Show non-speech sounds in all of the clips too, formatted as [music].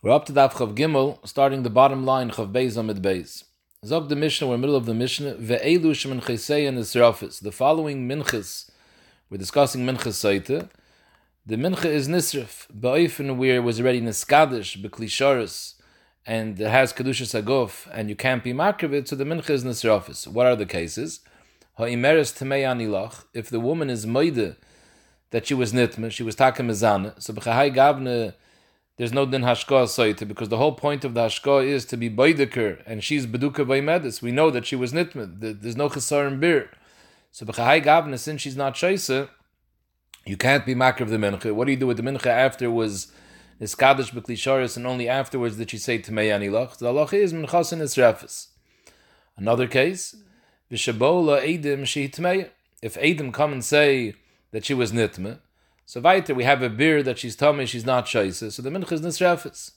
We're up to Daf Chav Gimel, starting the bottom line Chav Beis Amid Beis. Zog the Mishnah, we're in the middle of the Mishnah. Ve'elu shemen chesei and Nisrafis. The following minchas, we're discussing minchas saita. The mincha is Nisraf. Ba'ofen where it was already Niskadish, Beklisharis, and it has Kedushas Agof, and you can't be Makrivit, so the mincha is Nisrafis. What are the cases? Ha'imeres Temei Anilach. If the woman is Moide, that she was Nitma, she was Taka Mizana, so B'chahai Gavne, there's no din hashka saita because the whole point of the hashka is to be baidiker and she's beduka medis. We know that she was nitmid. There's no chesarim bir. So b'chahai gavna since she's not shaisa, you can't be makar of the mincha. What do you do with the mincha after was niskadish b'klisharis and only afterwards did she say tamei lach? The halach is minchasin esrefis. Another case, v'shabola edim she If edim come and say that she was nitmid, so weiter, we have a beer that she's me she's not shaisa, so the mincha is nisrafis.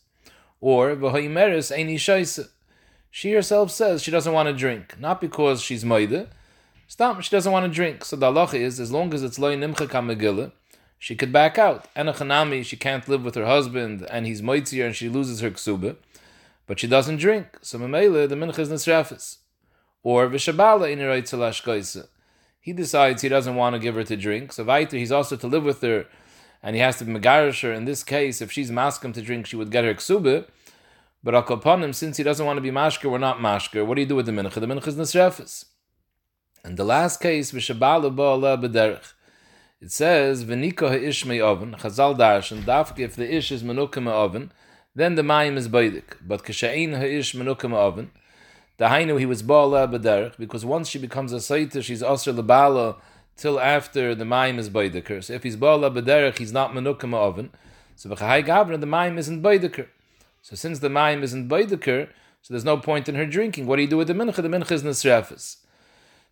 Or v'hoimeris aini shaisa. She herself says she doesn't want to drink, not because she's maida. Stop, she doesn't want to drink. So the halacha is, as long as it's loy nimcha kamegillah, she could back out. And a Enochanami, she can't live with her husband, and he's moitzier, and she loses her ksuba, but she doesn't drink. So memela, the mincha is nisrafis. Or v'shabala in he decides he doesn't want to give her to drink. So Vaiter, he's also to live with her, and he has to megarish her. In this case, if she's maskim to drink, she would get her ksube. But upon him, since he doesn't want to be mashker, we're not mashker. What do you do with the mincha? The mincha is nisrefis. And the last case, v'shabala ba'ala b'derech. It says, v'nika ha'ish me oven, chazal darshan, dafk if the ish is menukim oven, then the mayim is baidik. But k'sha'in ha'ish menukim oven, the Hainu, he was Baala B'derech, because once she becomes a Saita, she's Asr L'Bala till after the Maim is Baidiker. So if he's Baala B'derech, he's not Menukama oven. So B'chahai Gavra, the Maim isn't Baidiker. So since the Maim isn't Baidiker, so there's no point in her drinking. What do you do with the Mincha? The Mincha is Nisrafis.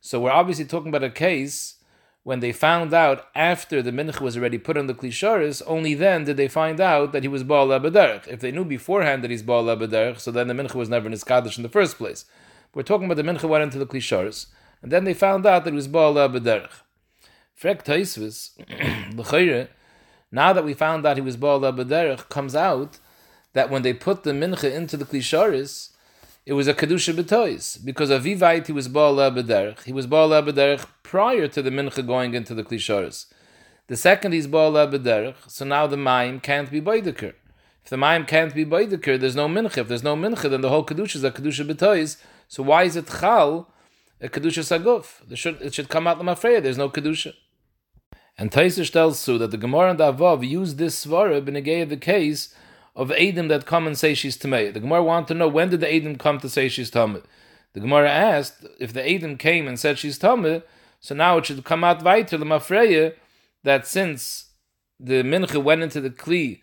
So we're obviously talking about a case when they found out after the mincha was already put on the klisharis, only then did they find out that he was Baal Abaderech. If they knew beforehand that he's Baal Abaderech, so then the mincha was never niskadish in the first place. We're talking about the mincha went into the klisharis, and then they found out that he was Baal Abaderech. Frek Taisvis, [clears throat] now that we found out he was Baal Abaderech, comes out that when they put the mincha into the klisharis, it was a kedusha b'tois because Avivait he was baal b'derech. He was baal b'derech prior to the mincha going into the klisharis. The second he's baal b'derech, so now the mayim can't be baidiker. If the mayim can't be baidiker, there's no mincha. If there's no mincha, then the whole kedusha is a kedusha b'tois. So why is it chal a kedusha saguf? It should, it should come out lemafreya. There's no kedusha. And Taisish tells Su that the Gemara and the Avav use this svara in the case of Adam that come and say she's Tamei. The Gemara want to know when did the Adam come to say she's Tamei? The Gemara asked if the Adam came and said she's Tamei, so now it should come out weiter the that since the mincha went into the kli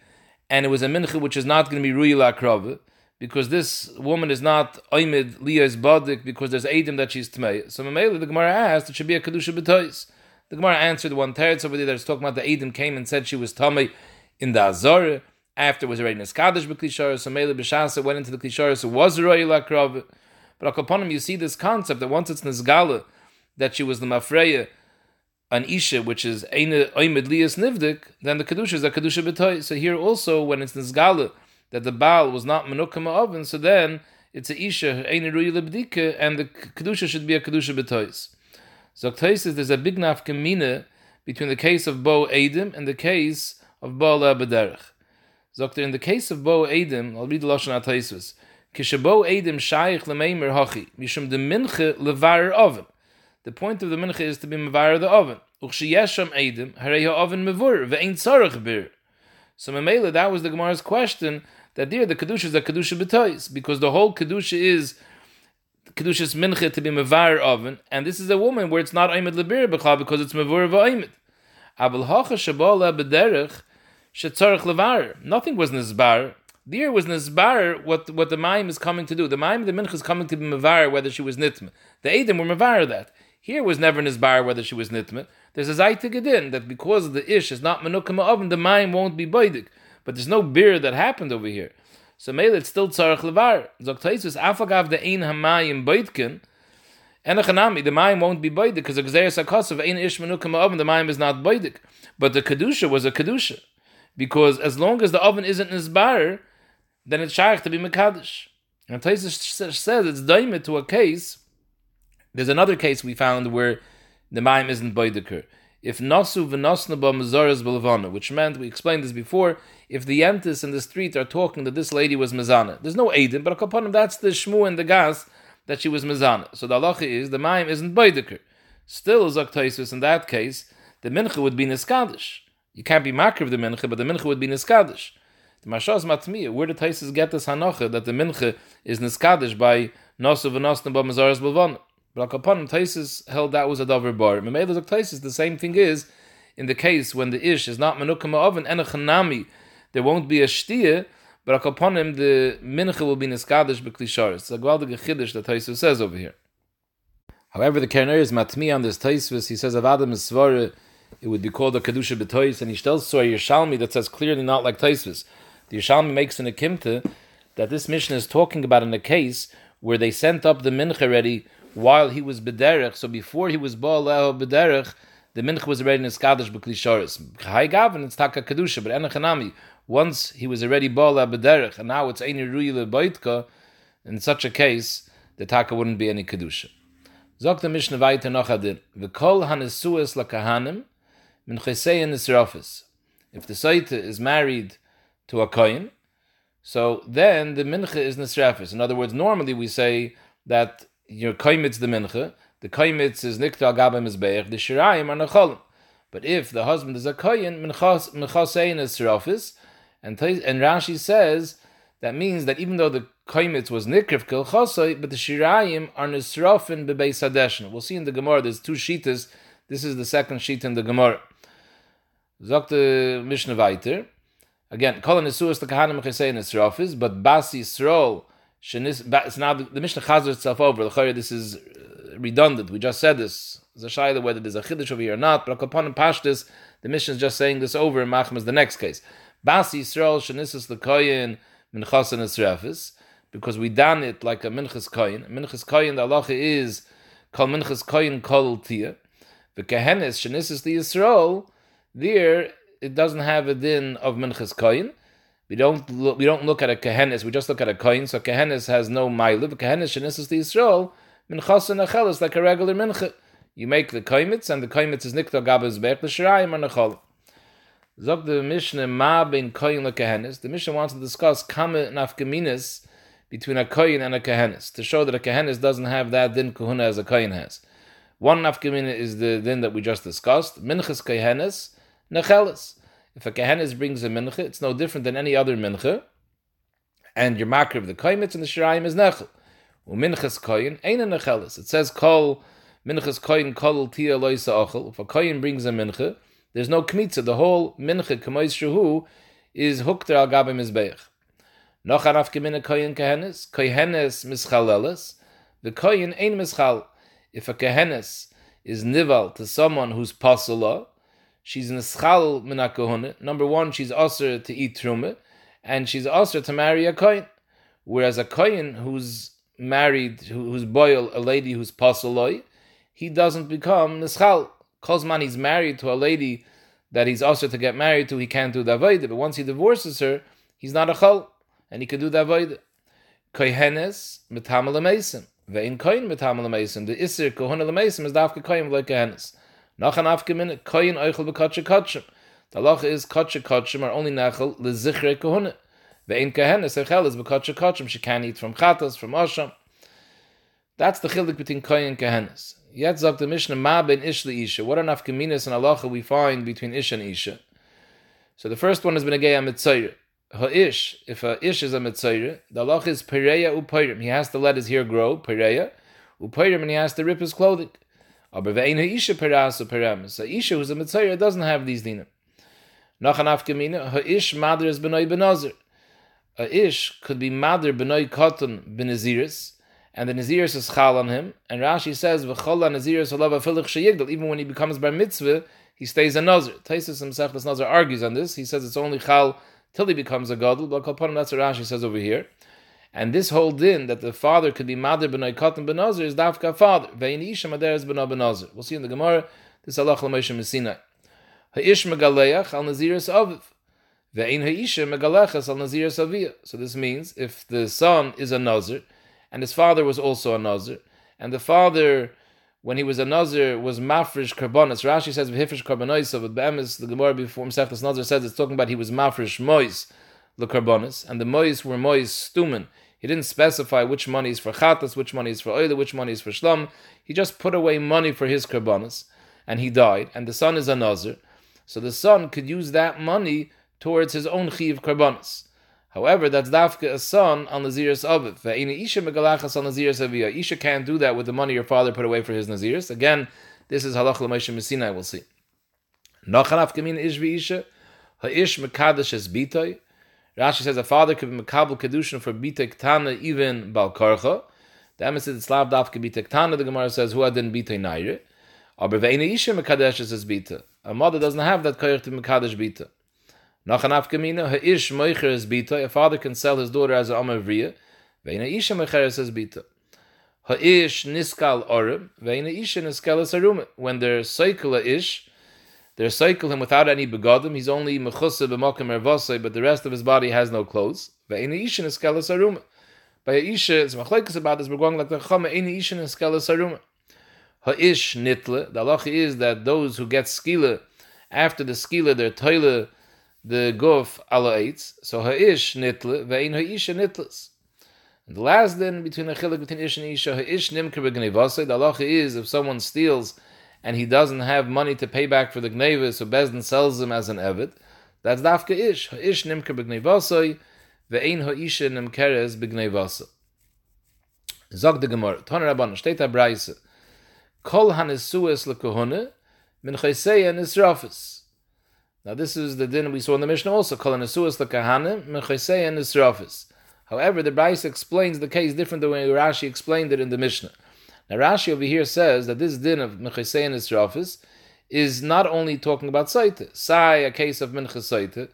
and it was a mincha which is not going to be ruyila krava because this woman is not oimid liyas badik because there's Adam that she's Tamei. So Mamela, the Gemara asked it should be a kedusha b'tois. The Gemara answered one third over there that's talking about the Adam came and said she was Tamei in the Azara after was already Niskadish b'klishara, so Mele b'shasa went into the klishara, so was Royal Akrav. But Akaponim, you see this concept that once it's Nizgala, that she was the Mafreya, an Isha, which is Oimid Lias Nivdik, then the Kedusha is a Kedusha B'toy. So here also, when it's Nizgala, that the Baal was not Menukama oven, so then it's a Isha, Eine Ruyi Lebdike, and the Kedusha should be a Kedusha B'toy. Zoktais says there's a big nafkamina between the case of Bo Edim and the case of Bo Labaderech. Sagt in the case of Bo Edim, I'll read the Lashon HaTaisus, Kishe Bo Edim shaykh lemeimer hachi, mishum de minche levar oven. The point of the minche is to be mevar the oven. Uch yesham Edim, harei oven mevur, ve'ein tzarech bir. So Mamela, that was the Gemara's question, that there the Kedusha is a Kedusha b'tois, because the whole Kedusha is Kedusha's minche to be mevar oven, and this is a woman where it's not Aymed lebir because it's mevur v'aymed. Abel hacha shabola b'derech, shetzarech levar. Nothing was nizbar. There was nizbar what what the maim is coming to do. The mime the mincha is coming to be mevar whether she was nitma. The edim were mevar that. Here was never nizbar whether she was nitma. There's a zaytik gedin that because the ish is not menukama oven, the maim won't be baidik. But there's no beer that happened over here. So mele it's still tzarech levar. Zoktaisus afagav the ein hamayim boitkin. And the mime won't be Baidik because the gzeres akasav ein ish menukama oven, the mime is not Baidik. But the kedusha was a kedusha because as long as the oven isn't nisbar, then it's shaykh to be mekadosh. And Taisus says it's daimit to a case. There's another case we found where the mime isn't boideker. If nasu v'nasna ba mazaras b'levana, which meant we explained this before. If the yentis in the street are talking that this lady was mezana, there's no aiden, but upon him that's the shmu and the gas that she was mezana. So the halacha is the mime isn't boideker. Still, Zok Taisus in that case, the mincha would be niskadish. You can't be makr of the mincha, but the mincha would be niskadish. The Mashas Matmiya, where did Taisus get this hanocha that the mincha is niskadish by nosu v'nosna ba mazaras b'levana? But upon Taisus held that was a davar bar. Memela Taisus, the same thing is in the case when the ish is not menukam oven and a there won't be a shtia, but upon him the mincha will be niskadish b'klisharis. It's a gwaldige chiddush that Taisus says over here. However, the Kerner is matmi on this Taisvis. He says of Adam is svara, it would be called a kedusha b'tois, and he tells so a Yerushalmi that says clearly not like Taisvis. The Yerushalmi makes an akimta that this mission is talking about in a case where they sent up the mincha ready while he was bederech. So before he was ba'aleho bederech, the mincha was already in his kaddish b'klisharis. Chai gavin, it's taka kedusha, but enachanami. Once he was already ba'aleho bederech, and now it's any ruyile boitka. In such a case, the taka wouldn't be any kedusha. Sagt the Mishnah weiter noch. V'kol hanesuas lakahanim min chesein nisrafis. If the Saita is married to a kohen, so then the mincha is nisrafis. In other words, normally we say that your koimitz the mincha, the koimitz is nikta gabim mizbeach, the shirayim are necholim. But if the husband is a kohen, minchasein nisrafis, and, and Rashi says that means that even though the Kaimitz was Nikriv Kilchosoi, but the Shirayim are Nisrofin Bebeis Hadeshin. We'll see in the Gemara, there's two Shitas. This is the second Shita in the Gemara. Zok the Mishnah weiter. Again, Kol Nisuas the Kahanim Chesei Nisrofis, but Basi Yisrael, it's now the, the Mishnah chazers itself over. The this is uh, redundant. We just said this. There's a whether there's a chiddush over here or not, but upon Pashtis, the Mishnah is just saying this over in Machmas, the next case. Basi Yisrael, Shanisus the Koyin, Minchas and Nisrofis because we done it like a minchas koyin. Minchas koyin, the halacha is kol minchas koyin kol tia. The kehenes shenisis the Yisrael, there it doesn't have a din of minchas koyin. We don't look, we don't look at a kehenes, we just look at a koyin. So kehenes has no ma'ila. The kehenes shenisis the Yisrael minchas and achel is like a regular mincha. You make the koimitz, and the koimitz is nikta gabas be'ek l'shirayim or nechol. Zog the Mishnah ma ben koyin lekehenes. The Mishnah wants to discuss kama nafkaminis between a koyin and a kehenis to show that a kehenis doesn't have that din kahuna as a koyin has. One nafkamina is the din that we just discussed. Minchas kehenis nechelis. If a kehenis brings a mincha, it's no different than any other mincha. And your makr of the koyimitz and the shirayim is nechel. Minchas koyin ain't a nechelis. It says kol minchas koyin kol tia loisa ochel. If a koyin brings a mincha, there's no kmitza. The whole mincha kamois shuhu is hooked al gabe mizbeich. Noch an afgemine koyin kehenes, koyenes mischaleles, the koyin ein mischal. If a kehenes is nival to someone who's pasula, she's nischal mina Number one, she's also to eat trume, and she's also to marry a koyin. Whereas a koyin who's married, who's boil, a lady who's pasuloi, he doesn't become nischal. Kozman he's married to a lady that he's also to get married to, he can't do the but once he divorces her, he's not a chal and he could do the avoid. Kohenes ameisim. Vein koin mitamal ameisim. The isir kohon is dafke koin like kohenes. Nach an afkemin koin oichel bekotche kotchem. The loch is kotche kotchem are only nachel lezichre kohon. Vein kohenes echel is bekotche kotchem. She can eat from chatas, from osham. That's the childik between koyin and kohenes. Yet sagt the Mishnah ma ben ish isha. What are nafkeminas and halacha we find between ish and isha? So the first one has been a gay mitzayir ha'ish, if a ish is a mitzayre, the halach is pereya upayrim. He has to let his hair grow, pereya, upayrim, and he has to rip his clothing. Aber ve'ein ha'isha peras uperem. So isha who's a mitzayre doesn't have these dinim. Noch an afgemina, ha'ish mother is benazir. A ish could be mother benoi cotton benaziris, and the naziris is chal on him. And Rashi says, v'chol naziris olav afilich sheyigdal. Even when he becomes bar mitzvah, he stays a nazir. Taisus himself, this nazir argues on this. He says it's only chal till he becomes a gadol. But Kalpanim, that's what Rashi says over here. And this whole din that the father could be mother b'nai katan b'nazir is dafka father. Vein isha maderes b'na b'nazir. We'll see in the Gemara. This Allah l'meisha mesina. Ha'ish megaleach al naziris aviv. Ve'ein ha'isha megalechas al nazir savia. So this means if the son is a nazir, and his father was also a nazir, and the father, when he was a nazir, was mafresh karbonis. Rashi says v'hifresh karbonis. But be'emes, the Gemara before Masechtas Nazir says it's talking about he was mafresh mois the karbonis, and the mois were mois stumen. He didn't specify which money is for chatas, which money is for oil, which money is for shlam. He just put away money for his karbonis, and he died. And the son is a nazir, so the son could use that money towards his own chiv karbonis. However, that's dafka a son on Naziris Aviv. Isha megalachas on. Isha can't do that with the money your father put away for his Naziris. Again, this is halach l'moshe Messina, we'll see. Nachanaf kamin ish v'isha, ha'ish mekadosh es bitoy. Rashi says a father could be mekabel kedushin for bitek tana even bal karcha. The Emes says it's lav dafka bitek tana. The Gemara says who adin bitay naire. Aber ve'ina isha mekadosh es bita. A mother doesn't have that koyach to mekadosh bita. Nach an afkamina, ha'ish moicher is bita, a father can sell his daughter as a omer vriya, ve'ina isha moicher is bita. Ha'ish niskal orim, ve'ina isha niskal is arum. When they're cycle ish, they're cycle him without any begodim, he's only mechusa b'mokim ervosai, but the rest of his body has no clothes. Ve'ina isha niskal is arum. By isha, it's machlekes about this, we're going like the chama, ve'ina isha niskal is arum. Ha'ish nitle, the halacha is that those who get skila, after the skila, they're toilet, the guf ala eitz. So ha'ish nitle ve'in ha'isha nitles. And the last then between the chilik between ish and isha ha'ish nimker b'gnevase. The halacha is if someone steals and he doesn't have money to pay back for the gneva, so Bezdin sells him as an evid. That's dafka ish ha'ish nimker b'gnevase ve'in ha'isha nimkeres b'gnevase. Zog the Gemara. Toner Rabban, steht da Breise. Kol hanesues lekohune min chayseya nisrafis. Now this is the din we saw in the Mishnah also, Kol hanesues lekohanim min chayseya nisrafis. However, the Breise explains the case different than way Rashi explained it in the Mishnah. Now Rashi over here says that this din of Mechasein Nisrafis is not only talking about Saita. Sai, a case of Mincha Saita,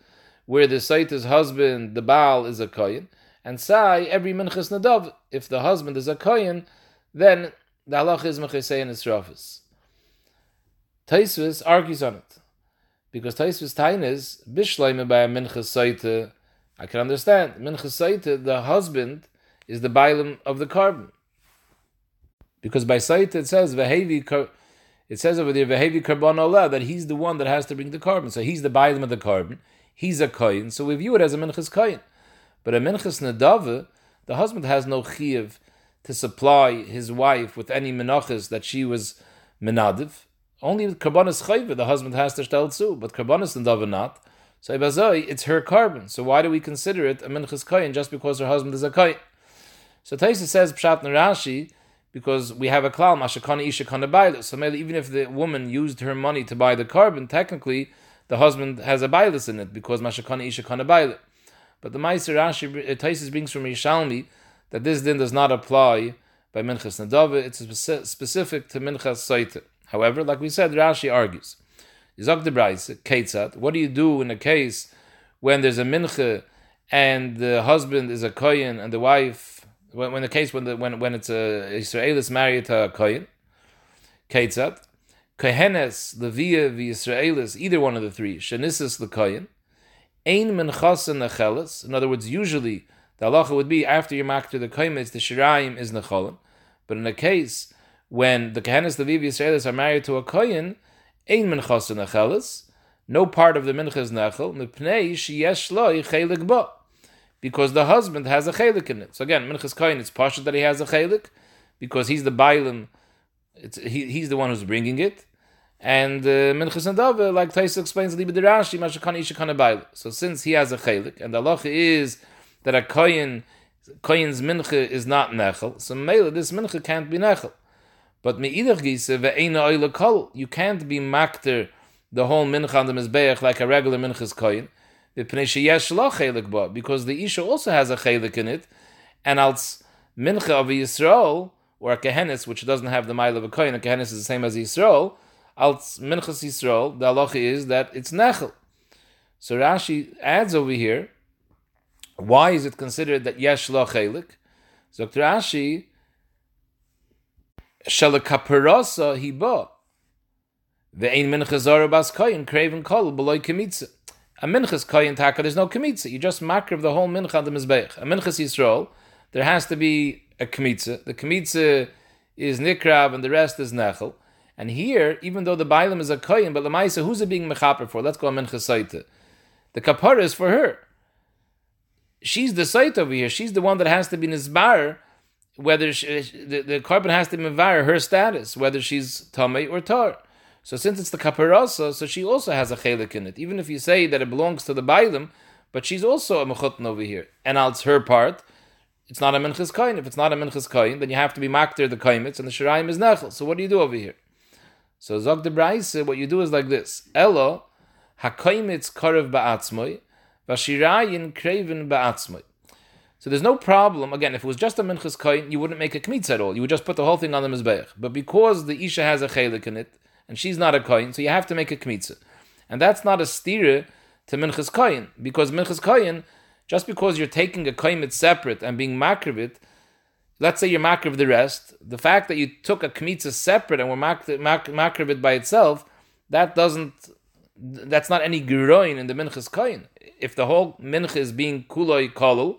where the Saita's husband, the Baal, is a Kohen, and Sai, every Minchas Nadav, if the husband is a Kohen, then the halach is Mechasein Nisrafis. Taisvis argues on it. Because Taisvis Tain is, Bishleime by a Minchas Saita, I can understand. Minchas Saita, the husband, is the Bailam of the carbon. Because by sight it says it says over there Vehevi Karbon Allah that he's the one that has to bring the carbon. So he's the bailim of the carbon. He's a kohen. So we view it as a minchas kohen. But a minchas nadava, the husband has no chiyuv to supply his wife with any menachas that she was menadiv. Only karbonis chayva the husband has to stel too, but karbonis nadava not. So ibazoi, it's her carbon. So why do we consider it a minchas kohen just because her husband is a kohen? So Taisa says Pshat Rashi because we have a klal mashakana isha kana So maybe even if the woman used her money to buy the carbon, technically the husband has a bailus in it because mashakana isha kana But the Meiser Rashi uh, Taisis brings from Yishalmi that this din does not apply by Minchas Nadava. It's specific to Minchas Saita. However, like we said, Rashi argues. De Ketzat, what do you do in a case when there's a mincha and the husband is a kohen and the wife when, when the case when the when when it's a Israelis married to a Kohen, Ketzat, Kohenes, Levia, the Israelis, either one of the three, Shanisis the Kohen, Ein Menchasen Nechelis. In other words, usually the halacha would be after you're makter the Kohen, the Shiraim is Necholim. But in a case when the Kohenes, the Israelis are married to a Kohen, Ein Menchasen Nechelis, no part of the mincha is nechel, mipnei sheyesh loy chelik ba because the husband has a chelik in it. So again, Minchas Kohen, it's partial that he has a chelik because he's the bailim, it's, he, he's the one who's bringing it. And uh, Minchas Nadava, like Taisa explains, Liba Derashi, Mashakana Ishakana Bail. So since he has a chelik, and the halacha is that a Kohen, Kohen's mincha is not nechel, so Mela, this mincha can't be nechel. But me'idach gise ve'ena oila kol, you can't be makter the whole mincha on the mizbeach like a regular minchas Kohen because the Isha also has a chelik in it, and als mincha of a Yisrael, or a kehenis, which doesn't have the mile of a kohen, a kehenis is the same as Yisrael, als minchas Yisrael, the halacha is that it's nechel. So Rashi adds over here, why is it considered that yesh lo chelik? So Rashi, shalakaparasa hiba, ve'ein mincha zara bas kohen, craven kol, beloy kemitzah A minchas koyin taka, there's no kmitza. You just makriv the whole mincha on the mizbeach. A minchas Yisrael, there has to be a kmitza. The kmitza is nikrav and the rest is nechel. And here, even though the bailam is a koyin, but lemaisa, who's it being mechaper for? Let's go a minchas saita. The kapara is for her. She's the site over here. She's the one that has to be nizbar, whether she, the, the carbon has to be mevar her status, whether she's tamei or tar. So since it's the kaparasa, so she also has a chelik in it. Even if you say that it belongs to the bailam, but she's also a mechutin over here, and it's her part. It's not a minchas kain. If it's not a minchas kain, then you have to be makter the kaimitz, and the shiraim is nechel. So what do you do over here? So zog de what you do is like this: Elo hakaimitz karev ba'atzmoy, vashirayin kreven ba'atzmoy. So there's no problem. Again, if it was just a minchas kain, you wouldn't make a kmitz at all. You would just put the whole thing on the mizbeach. But because the isha has a chelik in it, and she's not a kohen, so you have to make a kmitza. And that's not a stira to minchas kohen, because minchas kohen, just because you're taking a kohen separate and being makrivit, let's say you're makriv the rest, the fact that you took a kmitza separate and were makrivit by itself, that doesn't, that's not any giroin in the minchas kohen. If the whole mincha is being kuloi kolul,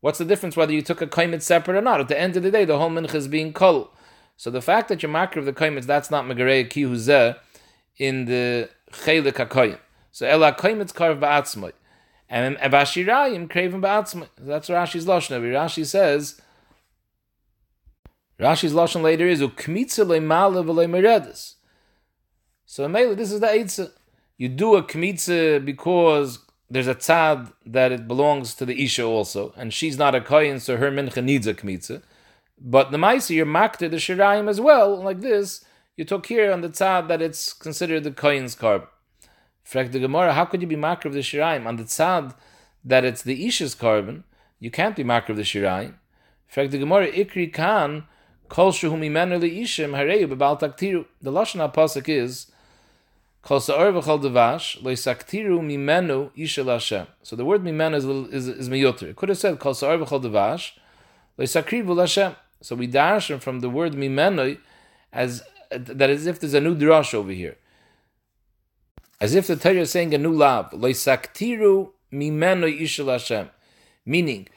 what's the difference whether you took a kohen separate or not? At the end of the day, the whole mincha is being kolul. So the fact that you're of the kaimitz, that's not megarei kihuzeh in the chelik hakoyim. So ela kaimitz karv ba'atzmoy. And Avashirayim craven ba'atzmoy. That's Rashi's lashon. Rashi says, Rashi's lashon later is ukmitza le'mala v'le. So Mele, this is the eitzah. You do a kmitza because there's a tzad that it belongs to the isha also, and she's not a kohen, so her mincha needs a kmitza. But the Maisa, you're makter the Shirayim as well, like this, you took here on the tzad that it's considered the Kohen's carbon. Frek the Gemara, how could you be makr of the Shirayim? On the tzad that it's the Isha's carbon, you can't be makr of the Shirayim. Frek the Gemara, Ikri Khan, Kol Shuhu Mimenu Ishim Hareyu Bebal Taktiru. The Lashon HaPasuk is, Kol Sa'or V'chol Devash, Lo Saktiru Mimenu Isha Lashem. So the word Mimenu is, is, is Miyoter. It could have said, Kol Sa'or V'chol Devash, Lo Sakrivu Lashem. So we dash from the word mimenoi as that as if there's a new drush over here. As if the Torah is saying a new lav. Loisaktiru mimenoi ishel Hashem. Meaning,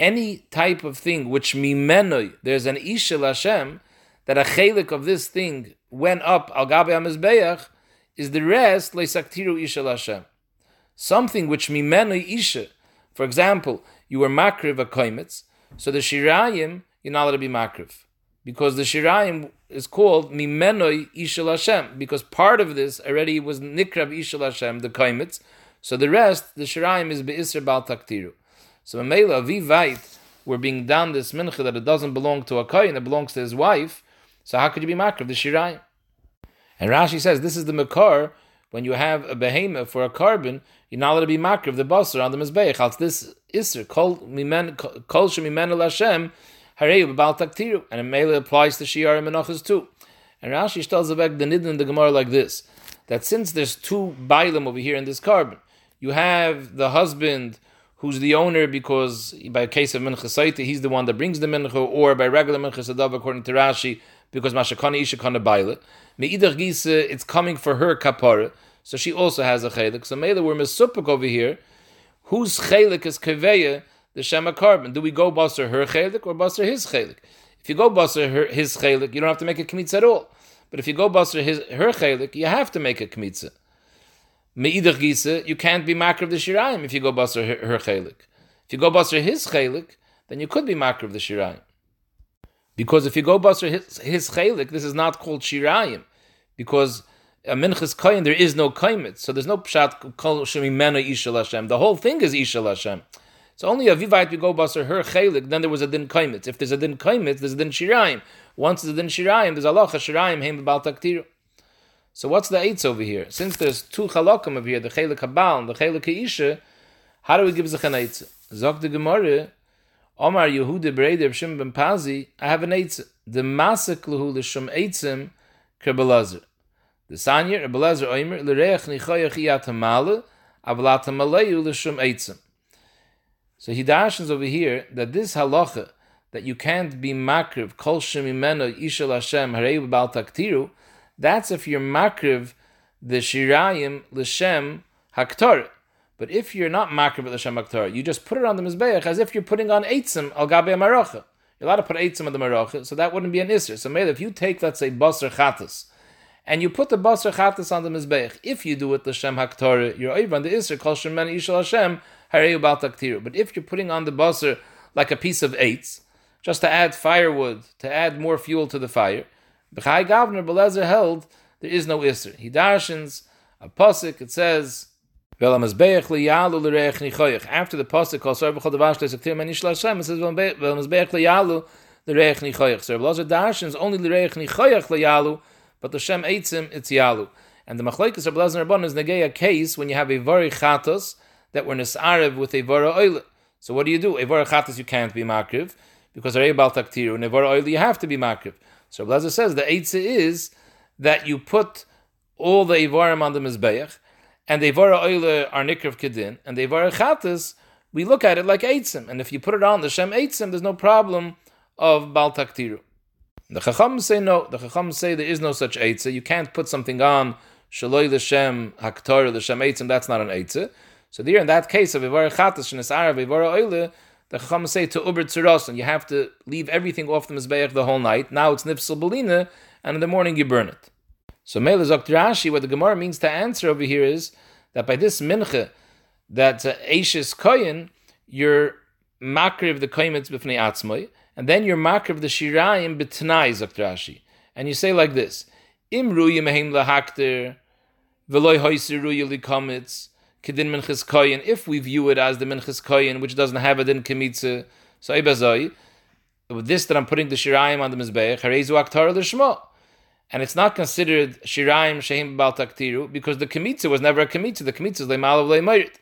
any type of thing which mimenoi, there's an ishel Hashem, that a chelik of this thing went up al gabe amizbeach, is the rest loisaktiru ishel Hashem. Something which mimenoi isha. For example, you were makriv a koimitz, so the shirayim you're not allowed to be makriv. Because the Shirayim is called Mimenoi Ishal Hashem, because part of this already was Nikrav Ishal Hashem, the Kaimitz. So the rest, the Shirayim is Be'isr Bal Taktiru. So Mela, Vivait, we're being done this mincha that it doesn't belong to a Kain, it belongs to his wife. So how could you be makriv, the Shirayim? And Rashi says this is the Makar, when you have a behemoth for a carbon, you're not allowed to be makriv, the basar on the Mizbeach. This Isr, Kol Shemimen Hashem, Taktiru, and it mainly applies to shiar and menachas too. And Rashi tells back the nidin in the Gemara like this: that since there's two bailim over here in this carbon, you have the husband who's the owner because by a case of mincha he's the one that brings the mincha, or by regular mincha sadav according to Rashi because mashakana ishakana baile. Meidach gisa, it's coming for her kapara, so she also has a chelik. So Mela, we're mesupik over here. Whose chelik is keveya? The Shema carbon. Do we go baser her chelik or baser his chelik? If you go baser her, his chelik, you don't have to make a kmitza at all. But if you go baser his her chelik, you have to make a kmitza. Meidach gisa, you can't be makr of the shiraim if you go baser her, her chelik. If you go baser his chelik, then you could be makr of the shiraim. Because if you go baser his, his chelik, this is not called shiraim. Because a minchas koyin, there is no kaimet. So there's no pshat kol shemimena ishal Hashem. The whole thing is ishal Hashem. So only a vivait we go baser her chelik, then there was a din kaimitz. If there's a din kaimitz, there's a din shirayim. Once there's a din shirayim, there's a locha shirayim heim b'bal taktiru. So what's the eights over here? Since there's two chalakim over here, the chelik habal and the chelik isha, how do we give an eitz? Zog the Gemara, Omar Yehuda Breider Shim ben Pazi, I have an eitz. The masak lehu l'shum eitzim kerbelazer. The Sanya, Rebelezer Oimer, l'reich nichoyach iyat hamale, avalat hamaleyu eitzim. So he dashes over here that this halacha that you can't be makriv kol shemimeno ishal Hashem harei bal taktiru. That's if you're makriv the shirayim l'shem haktor. But if you're not makriv with the Shem Haktorah, you just put it on the Mizbeach as if you're putting on eitzim al gabe maracha. You're allowed to put eitzim on the maracha, so that wouldn't be an isser. So maybe if you take, let's say, basar chatas, and you put the basar chatas on the Mizbeach, if you do it the Shem Haktorah, you're over on the isser, kol shemen ishal Hashem, But if you're putting on the basar like a piece of eitz, just to add firewood, to add more fuel to the fire, B'chai Gavner Belezer held there is no isser. He darshins a pasuk. It says. After the pasuk calls Sarv Chol Devash Lesektir Men Yishla Hashem, it says Velamazbeach Liyalu L'Reich Nichoyach. So Rabbi Darshan is only L'Reich Nichoyach Liyalu, but the Shem Eitzim it's Yalu. And the Machlekes Rabbi Lazar Rabban is negay a case when you have a Vari Chatos that were Nisarev with a Vara Oile. So what do you do? A Vara Chatos you can't be Makriv because Arei Bal Taktiru, and Oile you have to be Makriv. So Rabbi Lazar says the Eitzah is that you put all the Ivarim on the Mizbeach, and the Ivara Oile are Nikrav Kedin, and the Ivara Chatas, we look at it like Eitzim, and if you put it on the Shem Eitzim, there's no problem of Bal Taktiru. The Chacham say no. The Chacham say there is no such Eitzah. You can't put something on Shaloi the Shem Haktor, the Shem Eitzim, that's not an Eitzah. So there, in that case of Ivara Chatas, Shenes Arav, Ivara Oile, the Chacham say to Uber Tzuros, and you have to leave everything off the Mizbeach the whole night. Now it's Nifsal Belina, and in the morning you burn it. So Mele Rashi, what the Gemara means to answer over here is that by this mincha, that uh, Koyin, you're makriv the koymitz b'fnei atzmoi, and then you're makriv the shirayim b'tnai Rashi. And you say like this, Im ruya mehem lahakter, v'loy hoyser ruya likomitz, kedin minchas koyin, if we view it as the minchas koyin, which doesn't have a din kemitza, so ibazoi, with this that I'm putting the shirayim on the mizbeach, harezu aktar l'shmo and it's not considered shiraim shehim bal taktiru because the kemitza was never a kemitza. The kemitza is leimal of leimayit.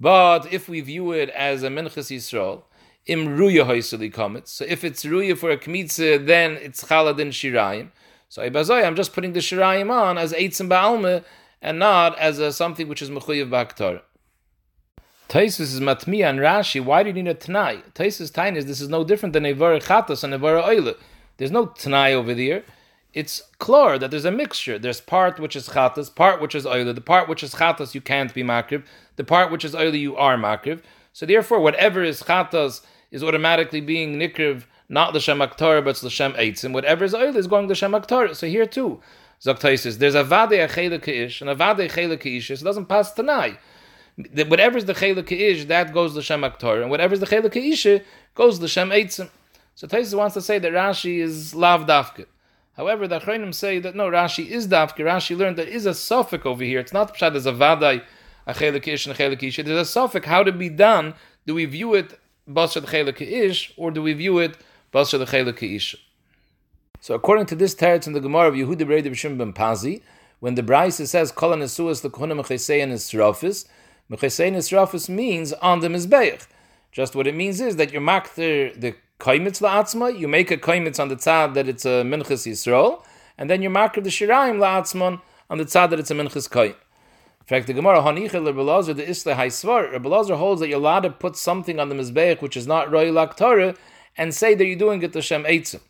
But if we view it as a minchas yisrael, im ruya hoisuli komitz. So if it's ruya for a kemitza, then it's chaladin shiraim. So ibazoi, I'm just putting the shiraim on as eitzim ba'alme and not as a, something which is mechuyev ba'aktar. Taisus is matmiya and Rashi. Why do you need a tanai? Taisus tain is this is no different than a vara chatas and a vara oile. There's no tanai over there it's clear that there's a mixture. There's part which is chatas, part which is oila. The part which is chatas you can't be makriv. The part which is oila you are makriv. So therefore, whatever is chatas is automatically being nikriv, not l'shem aktar, but l'shem eitzim. Whatever is oila is going l'shem aktar. So here too, Zoktaisis, there's a vade achela keish and a vade achela keish. It doesn't pass. Whatever is the chela keish, that goes l'shem aktar, and whatever is the chela keish goes l'shem eitzim. So Taisus wants to say that Rashi is lav dafkit. However, the Achronim say that no, Rashi is dafke. Rashi learned there is a suffix over here. It's not pshat as a vadai, a chelekish and a chelekish. There's a suffix. How to be done? Do we view it basar the chelekish or do we view it basar the chelekish? So according to this teretz in the Gemara of Yehuda Brei B'Shim Ben Pazi, when the Brisa says Kol Nesuas the Kohuna Mechesein Esrafis, Mechesein Esrafis means on the Mizbeach. Just what it means is that you're makter the kaimitz la'atzma, you make a kaimitz on the tzad that it's a minchas Yisrael, and then you mark the shiraim la'atzman on the tzad that it's a minchas kaim. In fact, the Gemara Hanicha Rebelazar the Isla Haisvar, Rebelazar holds that you're allowed to put something on the mizbeach which is not roy Torah and say that you're doing it to Shem Eitzim.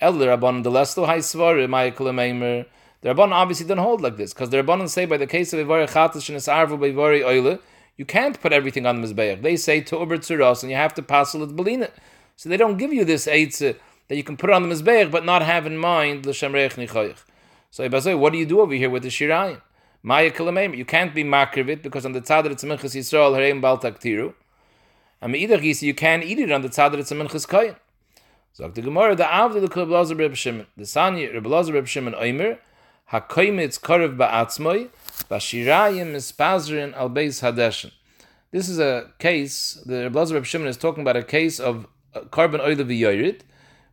The Lesto Haisvar, Michael. The obviously don't hold like this because the Rabban say by the case of Ivari Chatash and Isarvu by Ivari Oile, you can't put everything on the mizbeach. They say to Uber Tzuras and you have to pass it Belina. So they don't give you this eitzah that you can put on the mizbeach but not have in mind l'shem reich nichoyich. So Ibazoi, what do you do over here with the shirayim? Maya kilameim. You can't be makrivit because on the tzad it's minchas yisrael hareim bal taktiru. And either you can't eat it on the tzad it's minchas. So the Gemara, the Avdi the Blazer Reb Shimon, the Sani Reb Blazer Reb Shimon Oimer, Hakoimitz Korev Ba'atzmoi, Bashirayim Mispazrin Al Beis Hadeshin. This is a case, the Reb Blazer Reb Shimon is talking about a case of carbon oil v'yorid,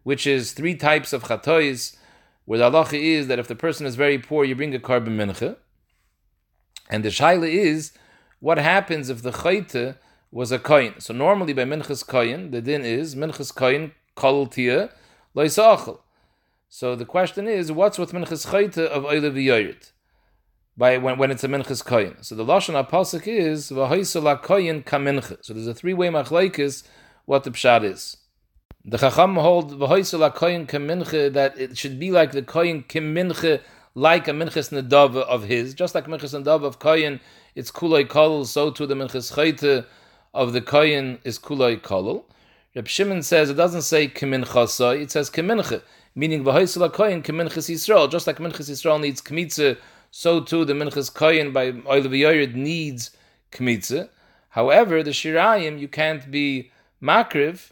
which is three types of chatois, where the halacha is that if the person is very poor, you bring a carbon mincha. And the shaila is, what happens if the chayte was a koyin? So normally by minchas koyin, the din is minchas koyin kol tia loisachel. So the question is, what's with minchas chayte of oil v'yorid? By when, when it's a minchas koyin. So the lashon apasik is v'hoisela koyin kamincha. So there's a three way machlekes what the pshat is. The Chacham hold v'hoisel koyin keminche that it should be like the koyin keminche, like a minches nedava of his, just like minches nedava of koyin it's kulay kolol, so too the minchas chayte of the koyin is kulay kolol. Reb Shimon says it doesn't say keminchasai, it says keminche, meaning v'hoisel koyin keminchas Yisrael. Just like minchas Yisrael needs kmitze, so too the minchas koyin by oil needs kmitze. However, the shirayim you can't be makriv.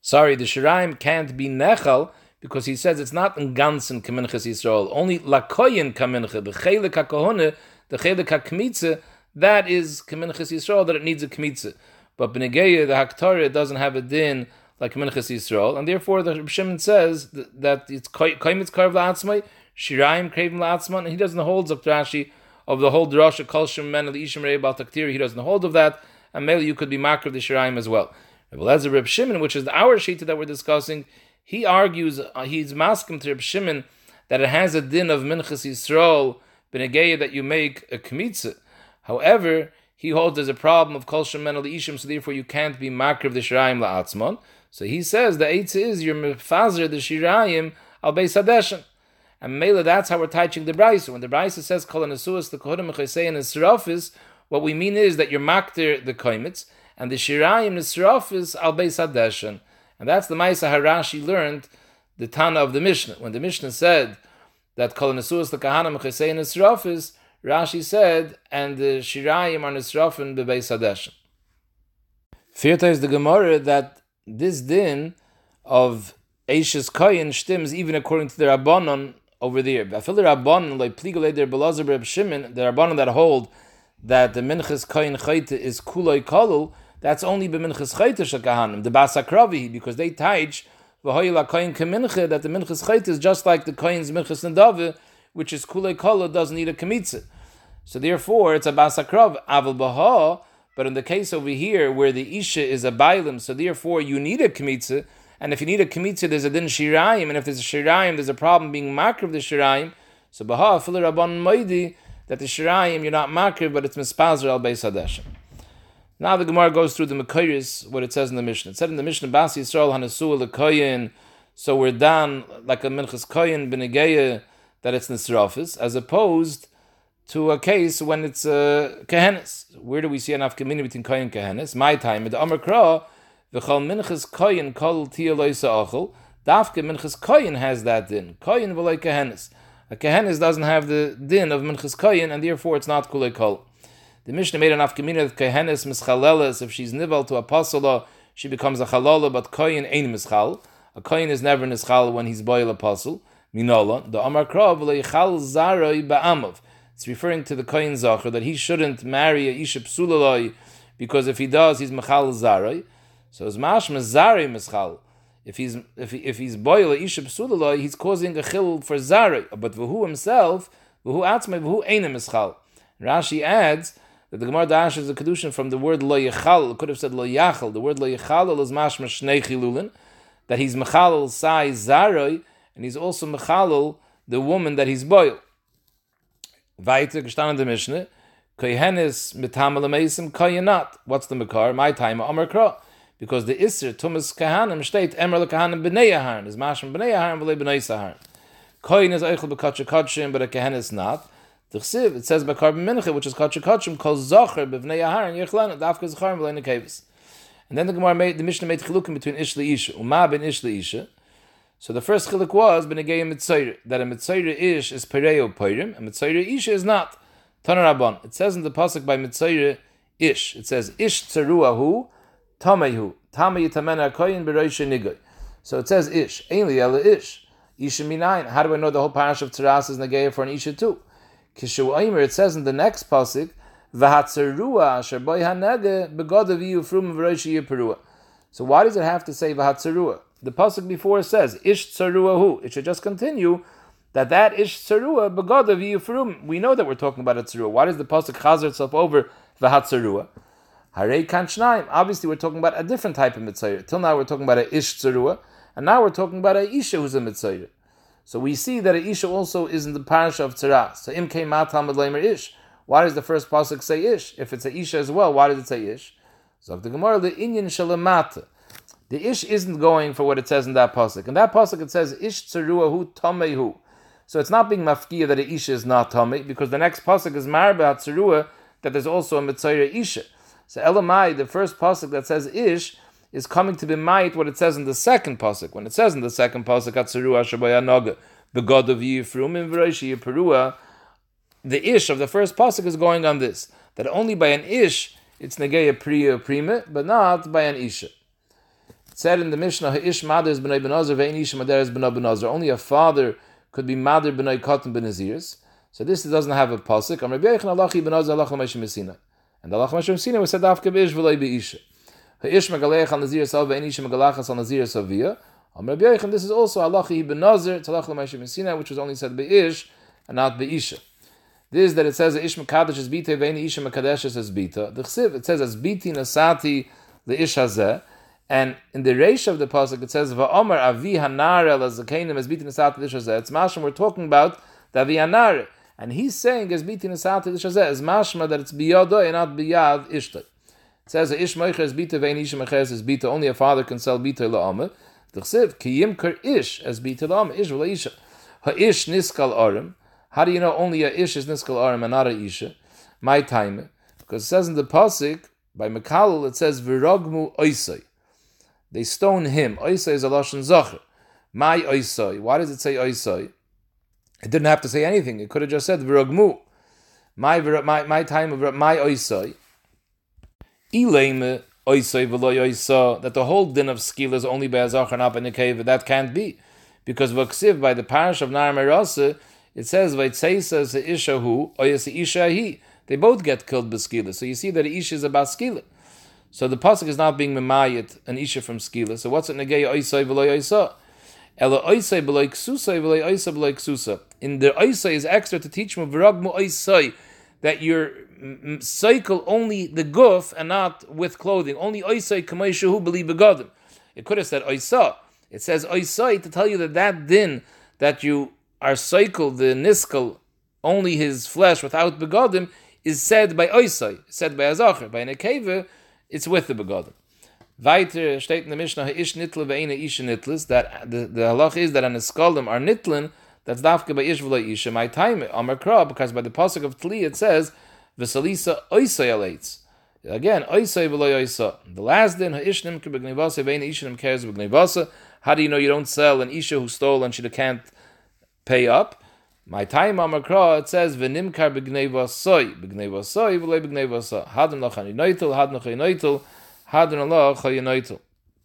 Sorry, the shirayim can't be nechal because he says it's not in ganzen keminchas Yisrael. Only lakoyin kaminche, the chelik hakohone, the chelik hakmitze, that is keminchas Yisrael that it needs a kmitze. But Benegeya, the Haktarah, doesn't have a din like Minchas Yisrael, and therefore the Shimon says that, it's Kaimitz Karv La'atzmai, Shiraim Kravim La'atzman, and he doesn't hold Rashi of the whole drasha Kol Shem Men the Ishim Taktir, he doesn't hold of that, and maybe you could be Makar of the Shiraim as well. Eliezer Reb Shimon, which is our Shita that we're discussing, he argues, uh, he's masking to Reb Shimon that it has a din of Minchas Yisrael, Benegeya, that you make a Kmitza. However, he holds there's a problem of kol shemen al ishim, so therefore you can't be makr of the shirayim la'atzmon. So he says the eitz is you're mefazer the shirayim al beis hadeshen. And mele, that's how we're teaching the brayso. When the brayso says kol anasuas the kohadim and esrafis, what we mean is that you're makter the koimitz, and the shirayim esrafis al beis hadeshen. And that's the Maisa Harashi learned the Tana of the Mishnah. When the Mishnah said that kol anasuas the kahanim and esrafis, Rashi said, and the Shirayim are Nisrafin bebeis Hadeshin. Vierta is the Gemara that this din of Eishes Koyin stims even according to the Rabbanon over there. Bafil the Rabbanon, like Pligale der Belazar Reb Shimon, the Rabbanon that hold that the Minchas Koyin Chayte is Kuloi Kolul, that's only B'Minchas Chayte Shakahanim, the Basakravi, because they teach V'hoyla Koyin Keminche, that the Minchas Chayte is just like the Koyin's Minchas Nadavi, which is kule kala, doesn't need a kamitza. So therefore, it's a basakrav aval baha. But in the case over here, where the isha is a bailim, so therefore you need a kamitza. And if you need a kamitza, there's a din shirayim. And if there's a shirayim, there's a problem being makr of the shirayim. So baha filir rabban moidi that the shirayim you're not makr, but it's mispazer al beis. Now the Gemara goes through the Mekayris, what it says in the Mishnah. It said in the Mishnah, Basi Yisrael Hanasu Lekoyin, so we're done like a Minchas Koyin, Benegeya, that it's Nisrafis, as opposed to a case when it's a uh, Kehenis. Where do we see an afkamini between Koyin and Kehenis? My time, the Amr Kra, V'chol Minchas Koyin Kol Tia Loisa Achel, Dafke Minchas Koyin has that din. Koyin v'loi Kehenis. A Kehenis doesn't have the din of Minchas Koyin, and therefore it's not Kulei Kol. The Mishnah made an afkamini that Kehenis mischaleles, if she's nivel to apostle, she becomes a chalala, but Koyin ain't mischal. A Koyin is never nischal when he's boil apostle. Minola, the Amar Krav leichal zaroi ba'amav. It's referring to the Kohen Zacher that he shouldn't marry a Isha Psulaloi because if he does, he's Mechal Zaroi. So it's Mash Mazari Mechal. If he's if he, if he's boil a Isha Psulaloi, he's causing a chil for Zaroi. But Vahu himself, Vahu Atzmai, Vahu Eina Mechal. Rashi adds that the Gemara Dash is a kedushin from the word lo yechal. Could have said lo yachal. The word lo yechal is mashma shnei chilulin. That he's mechal sai zaroi and he's also mechalal the woman that he's boil. Weiter gestanden der Mishnah, koyehenes mitamal meisim koyenat. What's the makar? My time Amar Kra. Because the Isser, Tumas Kahanim, state Emer Kahanim B'nei Aharon, is Mashim B'nei Aharon, V'lei B'nei Saharon. Koyin is Eichel Katshim, but a Kehen is not. It says Bakar B'mincha, which is Katcha Katshim, Kol Zocher B'vnei Aharon, Yechlan, Dafka Zacharim, V'lei Nekevis. And then the Gemara made, the Mishnah made chilukim between Ish Isha, Uma ben Ish Isha, so the first chiluk was benegay mitzayir that a mitzayir ish is pereo peirim and mitzayir ish is not tanarabon. It says in the pasuk by mitzayir ish. It says ish tzeruahu tamehu tamei yitamena koyin bereisha nigoy. So it says ish ainli ela ish isha minayin. How do I know the whole parish of tzeras is negay for an isha too? Kishu aimer. It says in the next pasuk v'hatzerua asher boy hanege begadav frum v'reisha yiperua. So why does it have to say v'hatzerua? The pasuk before says ish tsaruahu. It should just continue that that ish tsarua begadav yufrum. We know that we're talking about a tsarua. Why does the pasuk chazer itself over v'hat tsarua? Harei kanchnaim. Obviously, we're talking about a different type of mitzayir. Till now, we're talking about a ish tsarua, and now we're talking about a isha who's a mitzayir. So we see that a isha also is in the parasha of tzara. So im kei matam lemer ish. Why does the first pasuk say ish? If it's a isha as well, why does it say ish? So the Gemara the inyan shalamata. The ish isn't going for what it says in that pasuk. In that pasuk it says ish tzeruahu tamehu. So it's not being mafkia that a ish is not tame because the next pasuk is marba tzerua that there's also a Mitzayra Isha. So Elamai, the first pasuk that says Ish, is coming to be might what it says in the second pasuk. When it says in the second pasuk, Atzeru Ashabayanaga, the God of Yifrum in Veroshi Perua, the Ish of the first pasuk is going on this, that only by an Ish it's Negeya Priya Prima, but not by an Isha. Said in the Mishnah, Ish Mader is B'nai Benazir, Ve'in Mader is B'nai Benazir. Only a father could be Mader B'nai Katan Benazirs. So this doesn't have a pasuk. Am Rabbi Yechon Alachi Benazir Alach L'Meshim Mesina. And Allah Meshim Mesina was said Afka B'ish V'lai B'isha. Ha'ish Megalech Al Nazir Sav Ve'in Isha Megalachas Al Nazir Saviyah. Am Rabbi Yechon, this is also Alachi Benazir Talach L'Meshim Mesina, which was only said Be'ish and not Be'isha. This that it says Ish Mekadosh is Bita Veini Isha Mekadesh is Bita. The Chsiv it says as Biti Nasati the Ish Hazeh. And in the Reish of the pasuk it says Va'omer Avi Hanar El Zakenim as Biti Nasati the Ish Hazeh. It's mashma we're talking about the Avi. And he's saying as Biti Nasati the Ish Hazeh as mashma that it's Biyado and not Biyad Ishtay. It says Ish Moicher is Bita Isha Meches is Bita. Only a father can sell Bita La'omer. The Chsiv Kiyim Ker Ish as Bita La'omer. Ish V'la Isha. Ha'Ish Niskal Arim. How do you know only a ish is niskal arim and not a isha? My time, because it says in the pasuk by Mekalul it says virogmu oisai. They stone him. Oisai is a lashon zacher. My oisai. Why does it say oisai? It didn't have to say anything. It could have just said virogmu. My my my time of my oisai. Ileme oisai v'loy oisa. That the whole din of skill is only by zacher by nekeva. That can't be, because v'ksiv by the parish of Nar it says Vaitseisa is Isha who, or yes Isha he. They both get killed by b'skila. So you see that Isha is about skila. So the pasuk is not being memayit an Isha from skila. So what's it negay oisay v'loy oisa? Ela oisay v'loy ksusay v'loy oisa v'loy ksusa. In the oisay is extra to teach me v'ragmu oisay that your cycle only the guf and not with clothing. Only oisay k'mayshahu believe begadim. It could have said oisa. It says oisay to tell you that that din that you are cycle the niskal, only his flesh without begodim, is said by oisai, said by azacher. By nekeve, it's with the begodim. Weiter steht in the Mishnah, ish nitl ve'ina ish nitlis, that the, the halach is that an eskalim are nitlin, that's dafke by ish v'la isha, my time, amar kra, because by the pasuk of Tli it says, v'salisa alates. Again, oisai v'la oisa. The last din, ha'ish nimke b'gnevasa ve'ina ish nimkeres b'gnevasa. How do you know you don't sell an isha who stole and she can't pay up. My time amakra it says v'nimkar b'gneva soy b'gneva soy v'lei b'gneva soy hadin lachani noitel hadin lachani noitel hadin Allah chayinoitel.